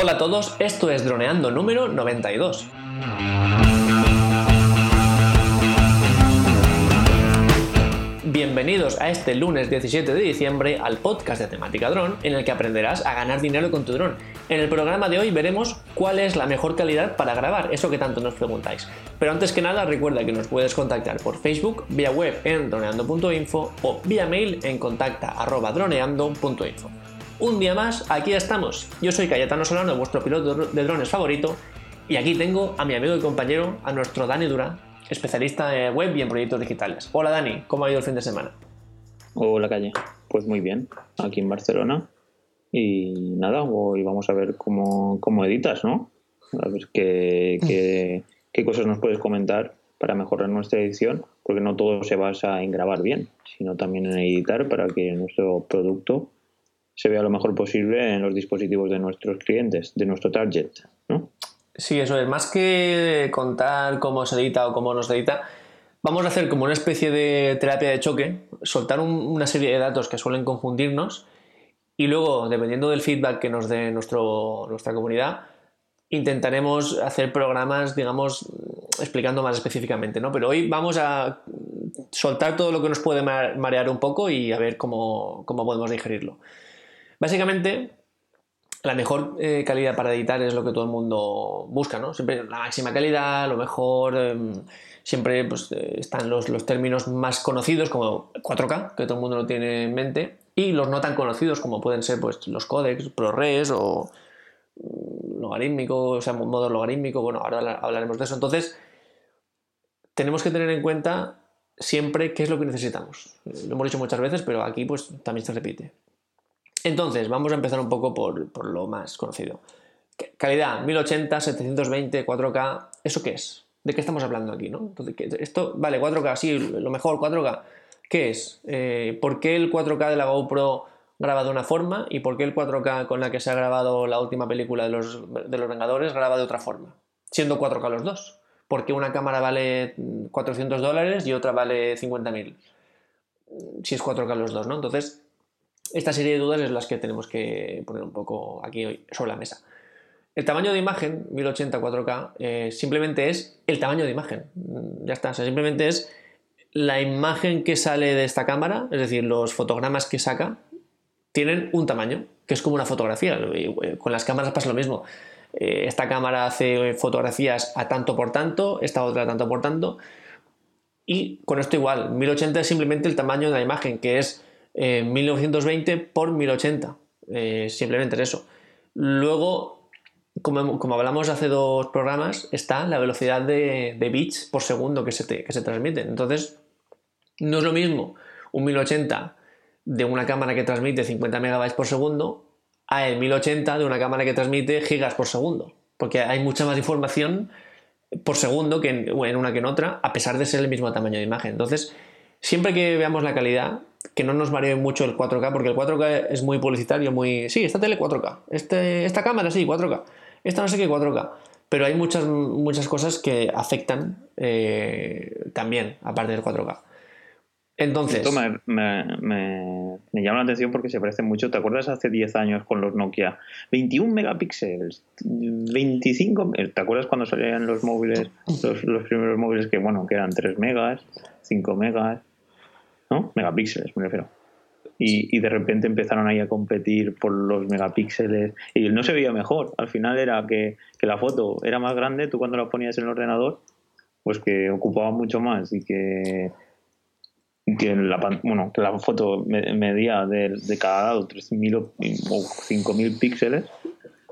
Hola a todos, esto es Droneando número 92. Bienvenidos a este lunes 17 de diciembre al podcast de temática dron en el que aprenderás a ganar dinero con tu dron. En el programa de hoy veremos cuál es la mejor calidad para grabar, eso que tanto nos preguntáis. Pero antes que nada recuerda que nos puedes contactar por Facebook, vía web en droneando.info o vía mail en contacta.droneando.info. Un día más, aquí estamos. Yo soy Cayetano Solano, vuestro piloto de drones favorito, y aquí tengo a mi amigo y compañero, a nuestro Dani Dura, especialista en web y en proyectos digitales. Hola Dani, ¿cómo ha ido el fin de semana? Hola Calle, pues muy bien, aquí en Barcelona. Y nada, hoy vamos a ver cómo, editas, ¿no? A ver qué, qué, cosas nos puedes comentar para mejorar nuestra edición, porque no todo se basa en grabar bien, sino también en editar para que nuestro producto se vea lo mejor posible en los dispositivos de nuestros clientes, de nuestro target, ¿no? Sí, eso es. Más que contar cómo se edita o cómo no se edita, vamos a hacer como una especie de terapia de choque, soltar una serie de datos que suelen confundirnos y luego, dependiendo del feedback que nos dé nuestro, nuestra comunidad, intentaremos hacer programas, digamos, explicando más específicamente, ¿no? Pero hoy vamos a soltar todo lo que nos puede marear un poco y a ver cómo, cómo podemos digerirlo. Básicamente, la mejor eh, calidad para editar es lo que todo el mundo busca, ¿no? Siempre la máxima calidad, lo mejor, em, siempre pues, eh, están los, términos más conocidos como 4K, que todo el mundo lo tiene en mente, y los no tan conocidos como pueden ser pues, los codecs, ProRes o mm, logarítmico, o sea, modo logarítmico, bueno, ahora hablaremos de eso. Entonces, tenemos que tener en cuenta siempre qué es lo que necesitamos. Lo hemos dicho muchas veces, pero aquí pues también se repite. Entonces, vamos a empezar un poco por, lo más conocido. Calidad 1080, 720, 4K, ¿eso qué es? ¿De qué estamos hablando aquí? ¿no? Entonces, esto, vale, 4K, sí, lo mejor, 4K. ¿Qué es? Eh, ¿Por qué el 4K de la GoPro graba de una forma y por qué el 4K con la que se ha grabado la última película de los, de los Vengadores graba de otra forma? Siendo 4K los dos. ¿Por qué una cámara vale 400 dólares y otra vale 50.000? Si es 4K los dos, ¿no? Entonces, esta serie de dudas es las que tenemos que poner un poco aquí hoy sobre la mesa. El tamaño de imagen, 1080 4K, eh, simplemente es el tamaño de imagen. Mm, ya está, simplemente es la imagen que sale de esta cámara, es decir, los fotogramas que saca, tienen un tamaño, que es como una fotografía. Eh, con las cámaras pasa lo mismo. Eh, esta cámara hace fotografías a tanto por tanto, esta otra a tanto por tanto. Y con esto igual, 1080 es simplemente el tamaño de la imagen, que es 1920 por 1080. Eh, simplemente es eso. Luego, como, hablamos hace dos programas, está la velocidad de, bits por segundo que se, que se transmiten. Entonces, no es lo mismo un 1080 de una cámara que transmite 50 megabytes por segundo a el 1080 de una cámara que transmite gigas por segundo. Porque hay mucha más información por segundo que en una que en otra, a pesar de ser el mismo tamaño de imagen. Entonces, siempre que veamos la calidad, que no nos varíe mucho el 4K, porque el 4K es muy publicitario, muy... Sí, esta tele 4K, este, esta cámara sí, 4K, esta no sé qué 4K, pero hay muchas, muchas cosas que afectan eh, también, aparte del 4K. Entonces... Esto me, llama la atención porque se parece mucho. ¿Te acuerdas hace 10 años con los Nokia? 21 megapíxeles, 25... ¿Te acuerdas cuando salían los móviles, los, los primeros móviles que, bueno, que eran 3 megas, 5 megas? ¿No? Megapíxeles, me refiero. Y, y, de repente empezaron ahí a competir por los megapíxeles y no se veía mejor. Al final era que, que, la foto era más grande, tú cuando la ponías en el ordenador, pues que ocupaba mucho más y que, que, la, bueno, que la foto medía de, de cada lado 3.000 o 5.000 píxeles,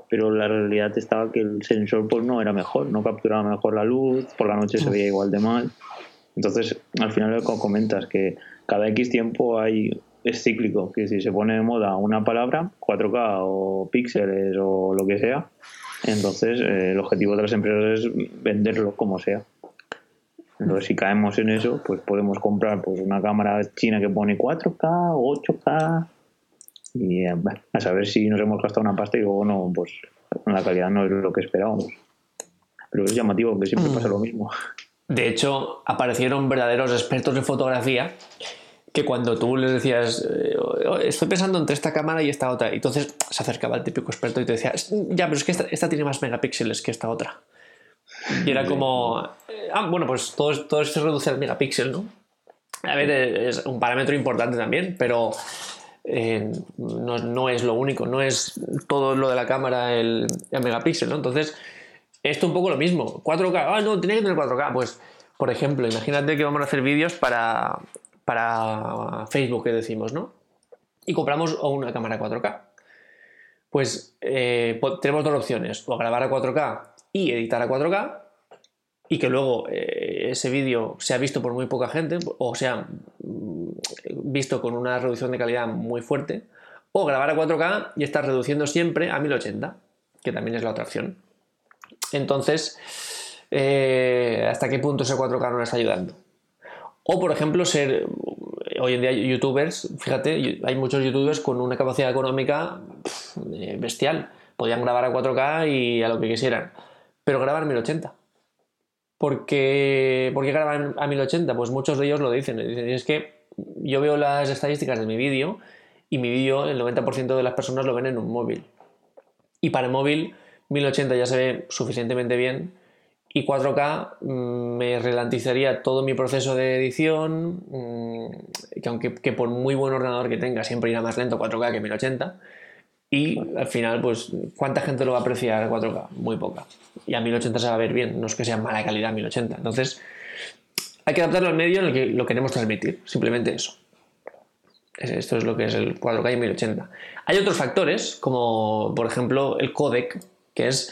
pero la realidad estaba que el sensor pues no era mejor, no capturaba mejor la luz, por la noche se veía igual de mal. Entonces, al final lo que comentas que cada X tiempo hay es cíclico, que si se pone de moda una palabra, 4K o píxeles o lo que sea, entonces eh, el objetivo de las empresas es venderlo como sea. Entonces si caemos en eso, pues podemos comprar pues una cámara china que pone 4K o 8K y eh, a saber si nos hemos gastado una pasta y luego no, pues la calidad no es lo que esperábamos. Pero es llamativo que siempre mm. pasa lo mismo. De hecho, aparecieron verdaderos expertos en fotografía que cuando tú les decías, eh, estoy pensando entre esta cámara y esta otra, entonces se acercaba el típico experto y te decía, ya, pero es que esta, tiene más megapíxeles que esta otra. Y era como, eh, ah, bueno, pues todo, todo se reduce al megapíxel, ¿no? A ver, es un parámetro importante también, pero eh, no, es lo único, no es todo lo de la cámara el, el megapíxel, ¿no? Entonces, esto un poco lo mismo. 4K, ah, no, tiene que tener 4K. Pues, por ejemplo, imagínate que vamos a hacer vídeos para, para Facebook, que decimos, ¿no? Y compramos una cámara 4K. Pues eh, tenemos dos opciones, o grabar a 4K y editar a 4K, y que luego eh, ese vídeo sea visto por muy poca gente, o sea mm, visto con una reducción de calidad muy fuerte, o grabar a 4K y estar reduciendo siempre a 1080, que también es la otra opción. Entonces, eh, ¿hasta qué punto ese 4K nos está ayudando? O, por ejemplo, ser hoy en día youtubers, fíjate, hay muchos youtubers con una capacidad económica eh, bestial. Podían grabar a 4K y a lo que quisieran, pero grabar 1080. ¿Por qué, ¿Por qué graban a 1080? Pues muchos de ellos lo dicen. Dicen, es que yo veo las estadísticas de mi vídeo y mi vídeo, el 90% de las personas lo ven en un móvil. Y para el móvil, 1080 ya se ve suficientemente bien y 4K mm, me ralentizaría todo mi proceso de edición, mm, que aunque que por muy buen ordenador que tenga, siempre irá más lento 4K que 1080. Y al final, pues, ¿cuánta gente lo va a apreciar a 4K? Muy poca. Y a 1080 se va a ver bien, no es que sea mala calidad 1080. Entonces, hay que adaptarlo al medio en el que lo queremos transmitir, simplemente eso. Esto es lo que es el 4K y 1080. Hay otros factores, como por ejemplo el codec, que es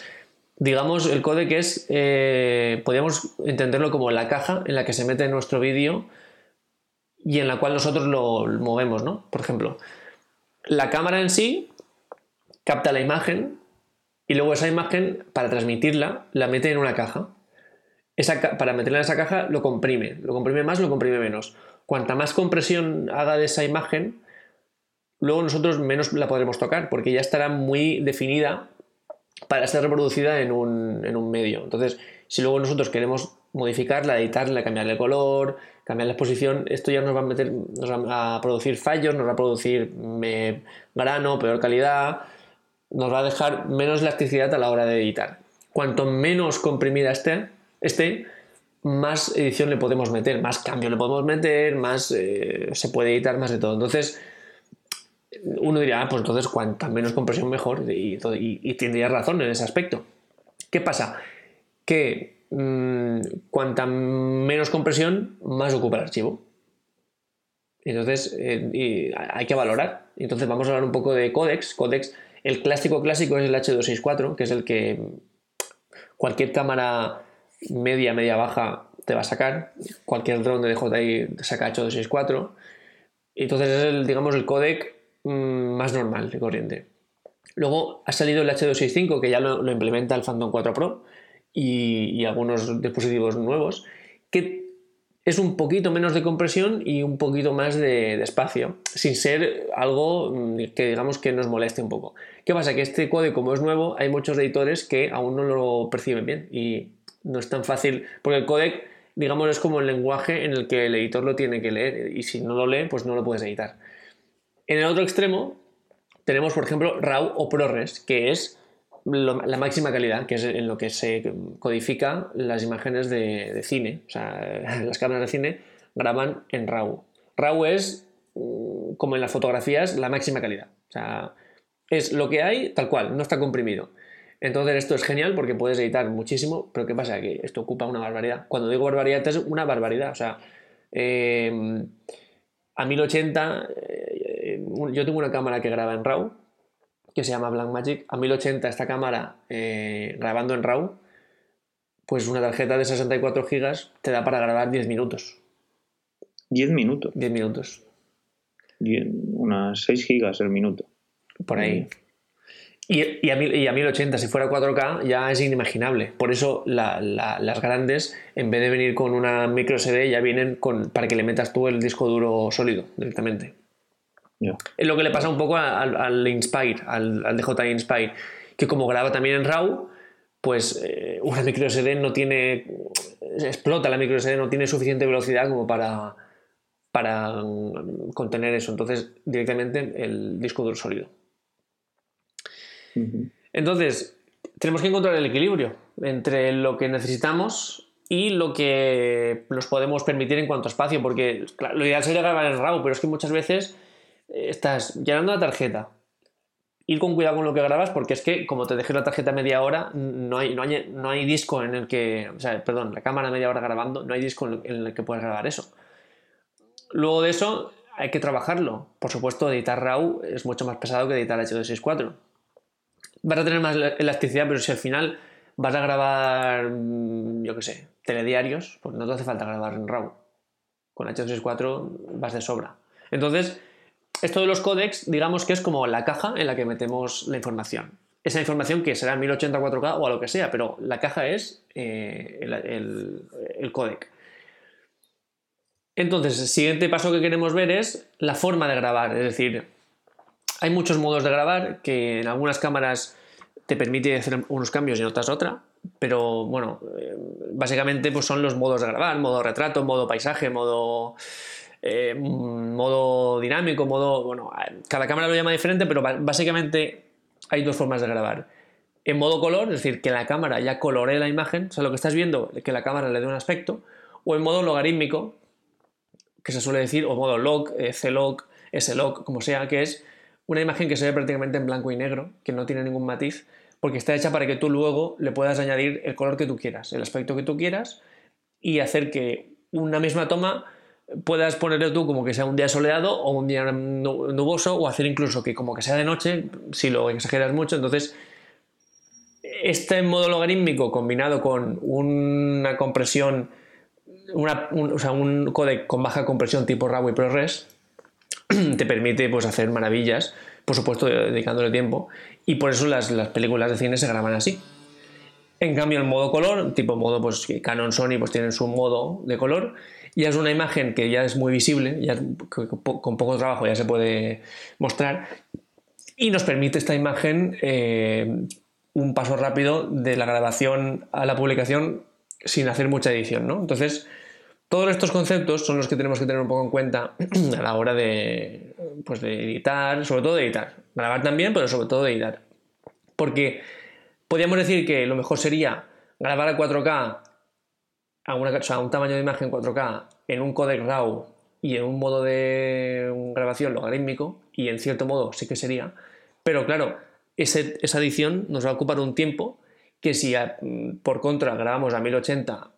digamos, el codec es, eh, podríamos entenderlo como la caja en la que se mete nuestro vídeo y en la cual nosotros lo movemos, ¿no? Por ejemplo, la cámara en sí capta la imagen y luego esa imagen, para transmitirla, la mete en una caja. Esa, para meterla en esa caja lo comprime, lo comprime más, lo comprime menos. Cuanta más compresión haga de esa imagen, luego nosotros menos la podremos tocar porque ya estará muy definida para ser reproducida en un, medio. Entonces, si luego nosotros queremos modificarla, editarla, cambiarle el color, cambiar la exposición, esto ya nos va a meter, nos va a producir fallos, nos va a producir eh, grano, peor calidad, nos va a dejar menos elasticidad a la hora de editar. Cuanto menos comprimida esté, esté más edición le podemos meter, más cambio le podemos meter, más eh, se puede editar, más de todo. Entonces, uno diría, ah, pues entonces cuanta menos compresión mejor y, y, tendría razón en ese aspecto. ¿Qué pasa? Que mmm, cuanta menos compresión, más ocupa el archivo. Entonces eh, hay que valorar. Entonces vamos a hablar un poco de códex. Códex, el clásico clásico es el H264, que es el que cualquier cámara media, media baja te va a sacar. Cualquier drone de DJI saca H264. Entonces es el, digamos, el codec Mm, más normal, de corriente. Luego ha salido el H265 que ya lo, implementa el Phantom 4 Pro y, algunos dispositivos nuevos, que es un poquito menos de compresión y un poquito más de, espacio, sin ser algo mm, que digamos que nos moleste un poco. ¿Qué pasa? Que este código, como es nuevo, hay muchos editores que aún no lo perciben bien y no es tan fácil, porque el codec, digamos, es como el lenguaje en el que el editor lo tiene que leer y si no lo lee, pues no lo puedes editar. En el otro extremo tenemos, por ejemplo, RAW o ProRes, que es la máxima calidad, que es en lo que se codifica las imágenes de, cine. O sea, las cámaras de cine graban en RAW. RAW es, mm, como en las fotografías, la máxima calidad. O sea, es lo que hay tal cual, no está comprimido. Entonces esto es genial porque puedes editar muchísimo, pero ¿qué pasa? Que esto ocupa una barbaridad. Cuando digo barbaridad es una barbaridad. O sea, eh, a 1080 yo tengo una cámara que graba en RAW, que se llama Blackmagic. A 1080 esta cámara eh, grabando en RAW, pues una tarjeta de 64 GB te da para grabar 10 minutos. 10 minutos. 10 minutos. unas 6 GB el minuto. Por ahí. Y, a, 1080, si fuera 4K, ya es inimaginable. Por eso las grandes, en vez de venir con una micro SD, ya vienen con, para que le metas tú el disco duro sólido directamente. Es lo que le pasa un poco al, Inspire, al, al, DJI Inspire, que como graba también en RAW, pues eh, una micro SD no tiene. explota la micro SD, no tiene suficiente velocidad como para, para mm, contener eso. Entonces, directamente el disco duro sólido. Entonces, tenemos que encontrar el equilibrio entre lo que necesitamos y lo que nos podemos permitir en cuanto a espacio, porque lo ideal sería grabar en RAW, pero es que muchas veces eh, estás llenando la tarjeta. Ir con cuidado con lo que grabas, porque es que como te dejes la tarjeta media hora, no hay, no hay, no hay disco en el que, o sea, perdón, la cámara media hora grabando, no hay disco en el que puedas grabar eso. Luego de eso, hay que trabajarlo. Por supuesto, editar RAW es mucho más pesado que editar H264. Vas a tener más elasticidad, pero si al final vas a grabar, mm, yo qué sé, telediarios, pues no te hace falta grabar en RAW. Con H264 vas de sobra. Entonces, esto de los códecs, digamos que es como la caja en la que metemos la información. Esa información que será 1080 4K o a lo que sea, pero la caja es eh, el, el códec. Entonces, el siguiente paso que queremos ver es la forma de grabar. Es decir, hay muchos modos de grabar que en algunas cámaras te permite hacer unos cambios y en otras otra. Pero bueno, eh, básicamente pues son los modos de grabar, modo retrato, modo paisaje, modo, eh, modo dinámico, modo... Bueno, cada cámara lo llama diferente, pero básicamente hay dos formas de grabar. En modo color, es decir, que la cámara ya coloree la imagen, o sea, lo que estás viendo, que la cámara le dé un aspecto, o en modo logarítmico, que se suele decir, o modo log, eh, C-log, S-log, como sea, que es una imagen que se ve prácticamente en blanco y negro, que no tiene ningún matiz, porque está hecha para que tú luego le puedas añadir el color que tú quieras, el aspecto que tú quieras, y hacer que una misma toma puedas ponerle tú como que sea un día soleado o un día nuboso, o hacer incluso que como que sea de noche, si lo exageras mucho, entonces este modo logarítmico combinado con una compresión, un, o sea, un codec con baja compresión tipo RAW y ProRes, te permite pues, hacer maravillas, por supuesto dedicándole tiempo, y por eso las, películas de cine se graban así. En cambio, el modo color, tipo modo pues Canon, Sony, pues tienen su modo de color, y es una imagen que ya es muy visible, ya con poco trabajo ya se puede mostrar, y nos permite esta imagen eh, un paso rápido de la grabación a la publicación sin hacer mucha edición, ¿no? Entonces, todos estos conceptos son los que tenemos que tener un poco en cuenta a la hora de, pues de editar, sobre todo de editar. Grabar también, pero sobre todo de editar. Porque podríamos decir que lo mejor sería grabar a 4K, a, una, a un tamaño de imagen 4K, en un codec RAW y en un modo de grabación logarítmico, y en cierto modo sí que sería. Pero claro, esa edición nos va a ocupar un tiempo que si por contra grabamos a 1080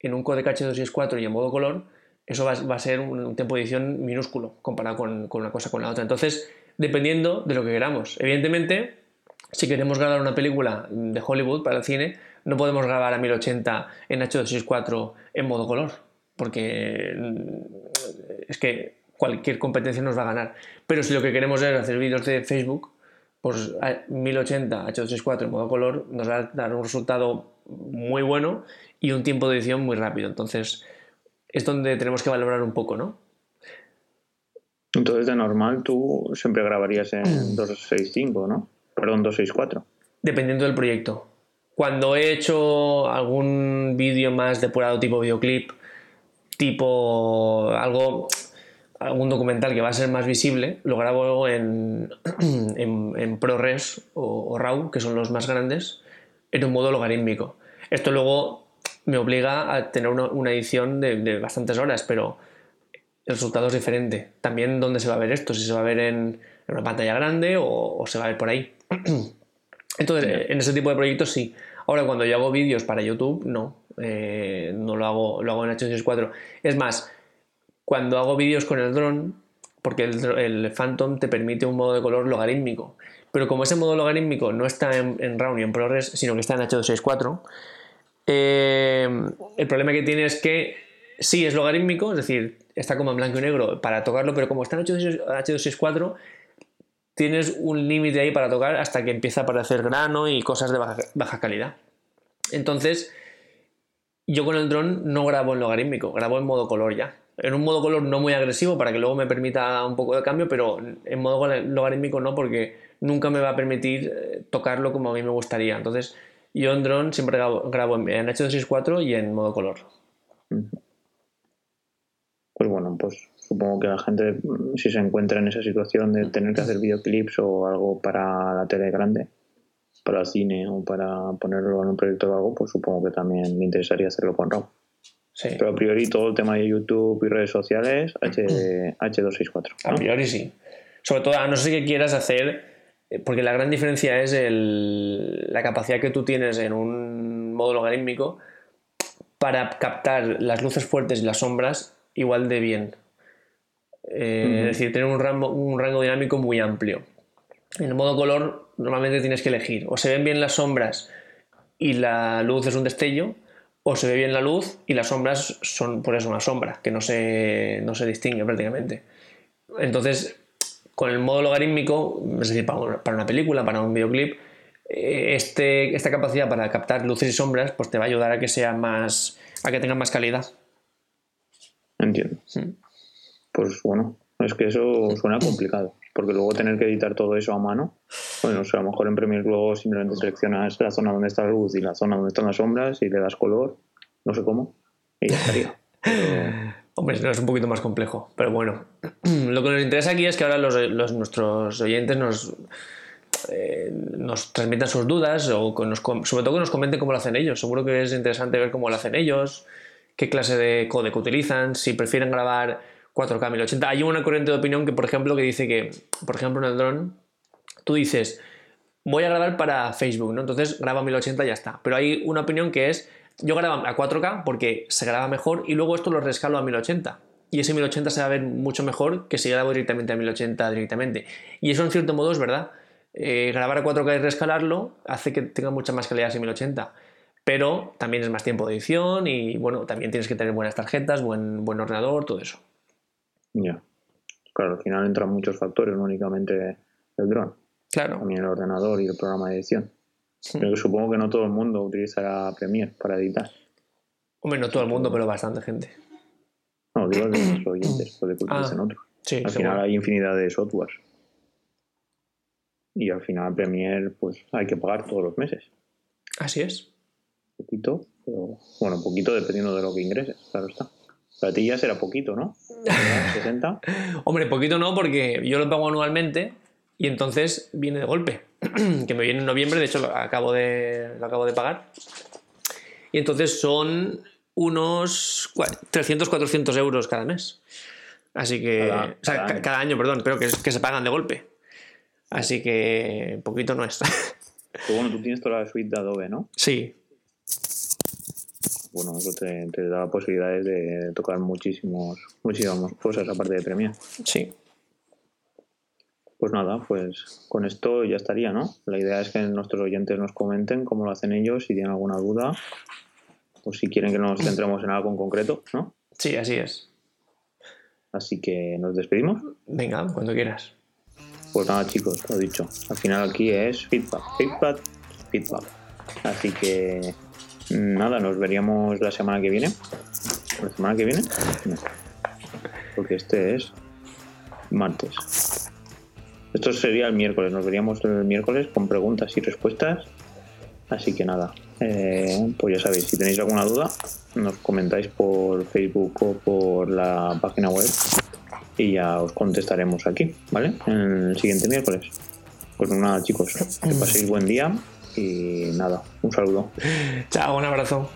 en un codec H264 y en modo color, eso va, a ser un, tiempo de edición minúsculo comparado con, una cosa con la otra. Entonces, dependiendo de lo que queramos. Evidentemente, si queremos grabar una película de Hollywood para el cine, no podemos grabar a 1080 en H264 en modo color, porque mm, es que cualquier competencia nos va a ganar. Pero si lo que queremos es hacer vídeos de Facebook, pues 1080 H264 en modo color nos va a dar un resultado muy bueno y un tiempo de edición muy rápido. Entonces, es donde tenemos que valorar un poco, ¿no? Entonces, de normal, tú siempre grabarías en 265, ¿no? Perdón, 264. Dependiendo del proyecto. Cuando he hecho algún vídeo más depurado tipo videoclip, tipo algo, algún documental que va a ser más visible, lo grabo en, en, ProRes o, o RAW, que son los más grandes, en un modo logarítmico. Esto luego me obliga a tener una, edición de, bastantes horas, pero el resultado es diferente. También dónde se va a ver esto, si se va a ver en, una pantalla grande o, se va a ver por ahí. Entonces, en ese tipo de proyectos sí. Ahora, cuando yo hago vídeos para YouTube, no. Eh, no lo hago, lo hago en H264. Es más, cuando hago vídeos con el dron, porque el, Phantom te permite un modo de color logarítmico. Pero como ese modo logarítmico no está en, en RAW ni en ProRes, sino que está en H264, eh, el problema que tiene es que sí es logarítmico, es decir, está como en blanco y negro para tocarlo, pero como está en H264, tienes un límite ahí para tocar hasta que empieza a aparecer grano y cosas de baja, calidad. Entonces, yo con el dron no grabo en logarítmico, grabo en modo color ya. En un modo color no muy agresivo para que luego me permita un poco de cambio, pero en modo logarítmico no, porque nunca me va a permitir eh, tocarlo como a mí me gustaría. Entonces, yo en drone siempre grabo, en H264 y en modo color. Pues bueno, pues supongo que la gente, mm, si se encuentra en esa situación de tener que hacer videoclips o algo para la tele grande, para el cine o para ponerlo en un proyecto o algo, pues supongo que también me interesaría hacerlo con RAW. Sí. Pero a priori todo el tema de YouTube y redes sociales, H, H264. A priori sí. Sobre todo, a no ser que quieras hacer, eh, porque la gran diferencia es el- la capacidad que tú tienes en un módulo logarítmico para captar las luces fuertes y las sombras igual de bien. Eh. Es decir, tener un rango, un rango dinámico muy amplio. En el modo color normalmente tienes que elegir o se ven bien las sombras y la luz es un destello o se ve bien la luz y las sombras son por eso una sombra que no se, no se distingue prácticamente. Entonces, con el modo logarítmico, es decir, para una, película, para un videoclip, eh, este, esta capacidad para captar luces y sombras pues te va a ayudar a que sea más a que tenga más calidad. Entiendo. Sí. Pues bueno, es que eso suena complicado. Porque luego tener que editar todo eso a mano, bueno, o sea, a lo mejor en Premiere luego simplemente seleccionas la zona donde está la luz y la zona donde están las sombras y le das color, no sé cómo, y ya estaría. Pero, Hombre, no es un poquito más complejo, pero bueno. Lo que nos interesa aquí es que ahora los, los- nuestros oyentes nos, eh, nos transmitan sus dudas o que nos sobre todo que nos comenten cómo lo hacen ellos. Seguro que es interesante ver cómo lo hacen ellos, qué clase de codec utilizan, si prefieren grabar 4K 1080. Hay una corriente de opinión que, por ejemplo, que dice que, por ejemplo, en el dron, tú dices, voy a grabar para Facebook, ¿no? Entonces graba 1080 y ya está. Pero hay una opinión que es, yo grabo a 4K porque se graba mejor y luego esto lo rescalo a 1080. Y ese 1080 se va a ver mucho mejor que si grabo directamente a 1080 directamente. Y eso en cierto modo es verdad. Eh, grabar a 4K y rescalarlo hace que tenga mucha más calidad ese 1080. Pero también es más tiempo de edición y bueno, también tienes que tener buenas tarjetas, buen, buen ordenador, todo eso. Ya. Claro, al final entran muchos factores, no únicamente el dron, Claro. también el ordenador y el programa de edición. Pero que supongo que no todo el mundo utilizará Premiere para editar. Hombre, no todo el mundo, pero bastante gente. No, digo de los oyentes, puede que utilicen Ah, otros. Sí, Al seguro. final hay infinidad de softwares. Y al final Premiere, pues hay que pagar todos los meses. Así es. Poquito, pero bueno, poquito dependiendo de lo que ingreses, claro está. Para ti ya será poquito, ¿no? 60. Hombre, poquito no, porque yo lo pago anualmente y entonces viene de golpe. que me viene en noviembre, de hecho lo acabo de, lo acabo de pagar. Y entonces son unos cua- 300, 400 euros cada mes. Así que. Cada- o sea, cada ca- año. cada año, perdón, pero que, que se pagan de golpe. Así que poquito no es. Pero bueno, tú tienes toda la suite de Adobe, ¿no? sí, Bueno, eso te, te da posibilidades de tocar muchísimos, muchísimas cosas aparte de Premiere. sí. Pues nada, pues con esto ya estaría, ¿no? La idea es que nuestros oyentes nos comenten cómo lo hacen ellos, si tienen alguna duda, o si quieren que nos centremos en algo en concreto, ¿no? Sí, así es. Así que nos despedimos. Venga, cuando quieras. Pues nada, chicos, lo dicho. Al final aquí es feedback, feedback, feedback. Así que nada, nos veríamos la semana que viene. ¿La semana que viene? No. Porque este es martes. Esto sería el miércoles. Nos veríamos el miércoles con preguntas y respuestas. Así que nada, eh, pues ya sabéis, si tenéis alguna duda, nos comentáis por Facebook o por la página web y ya os contestaremos aquí, ¿vale? El siguiente miércoles. Pues nada, chicos, que paséis buen día y nada, un saludo. Chao, un abrazo.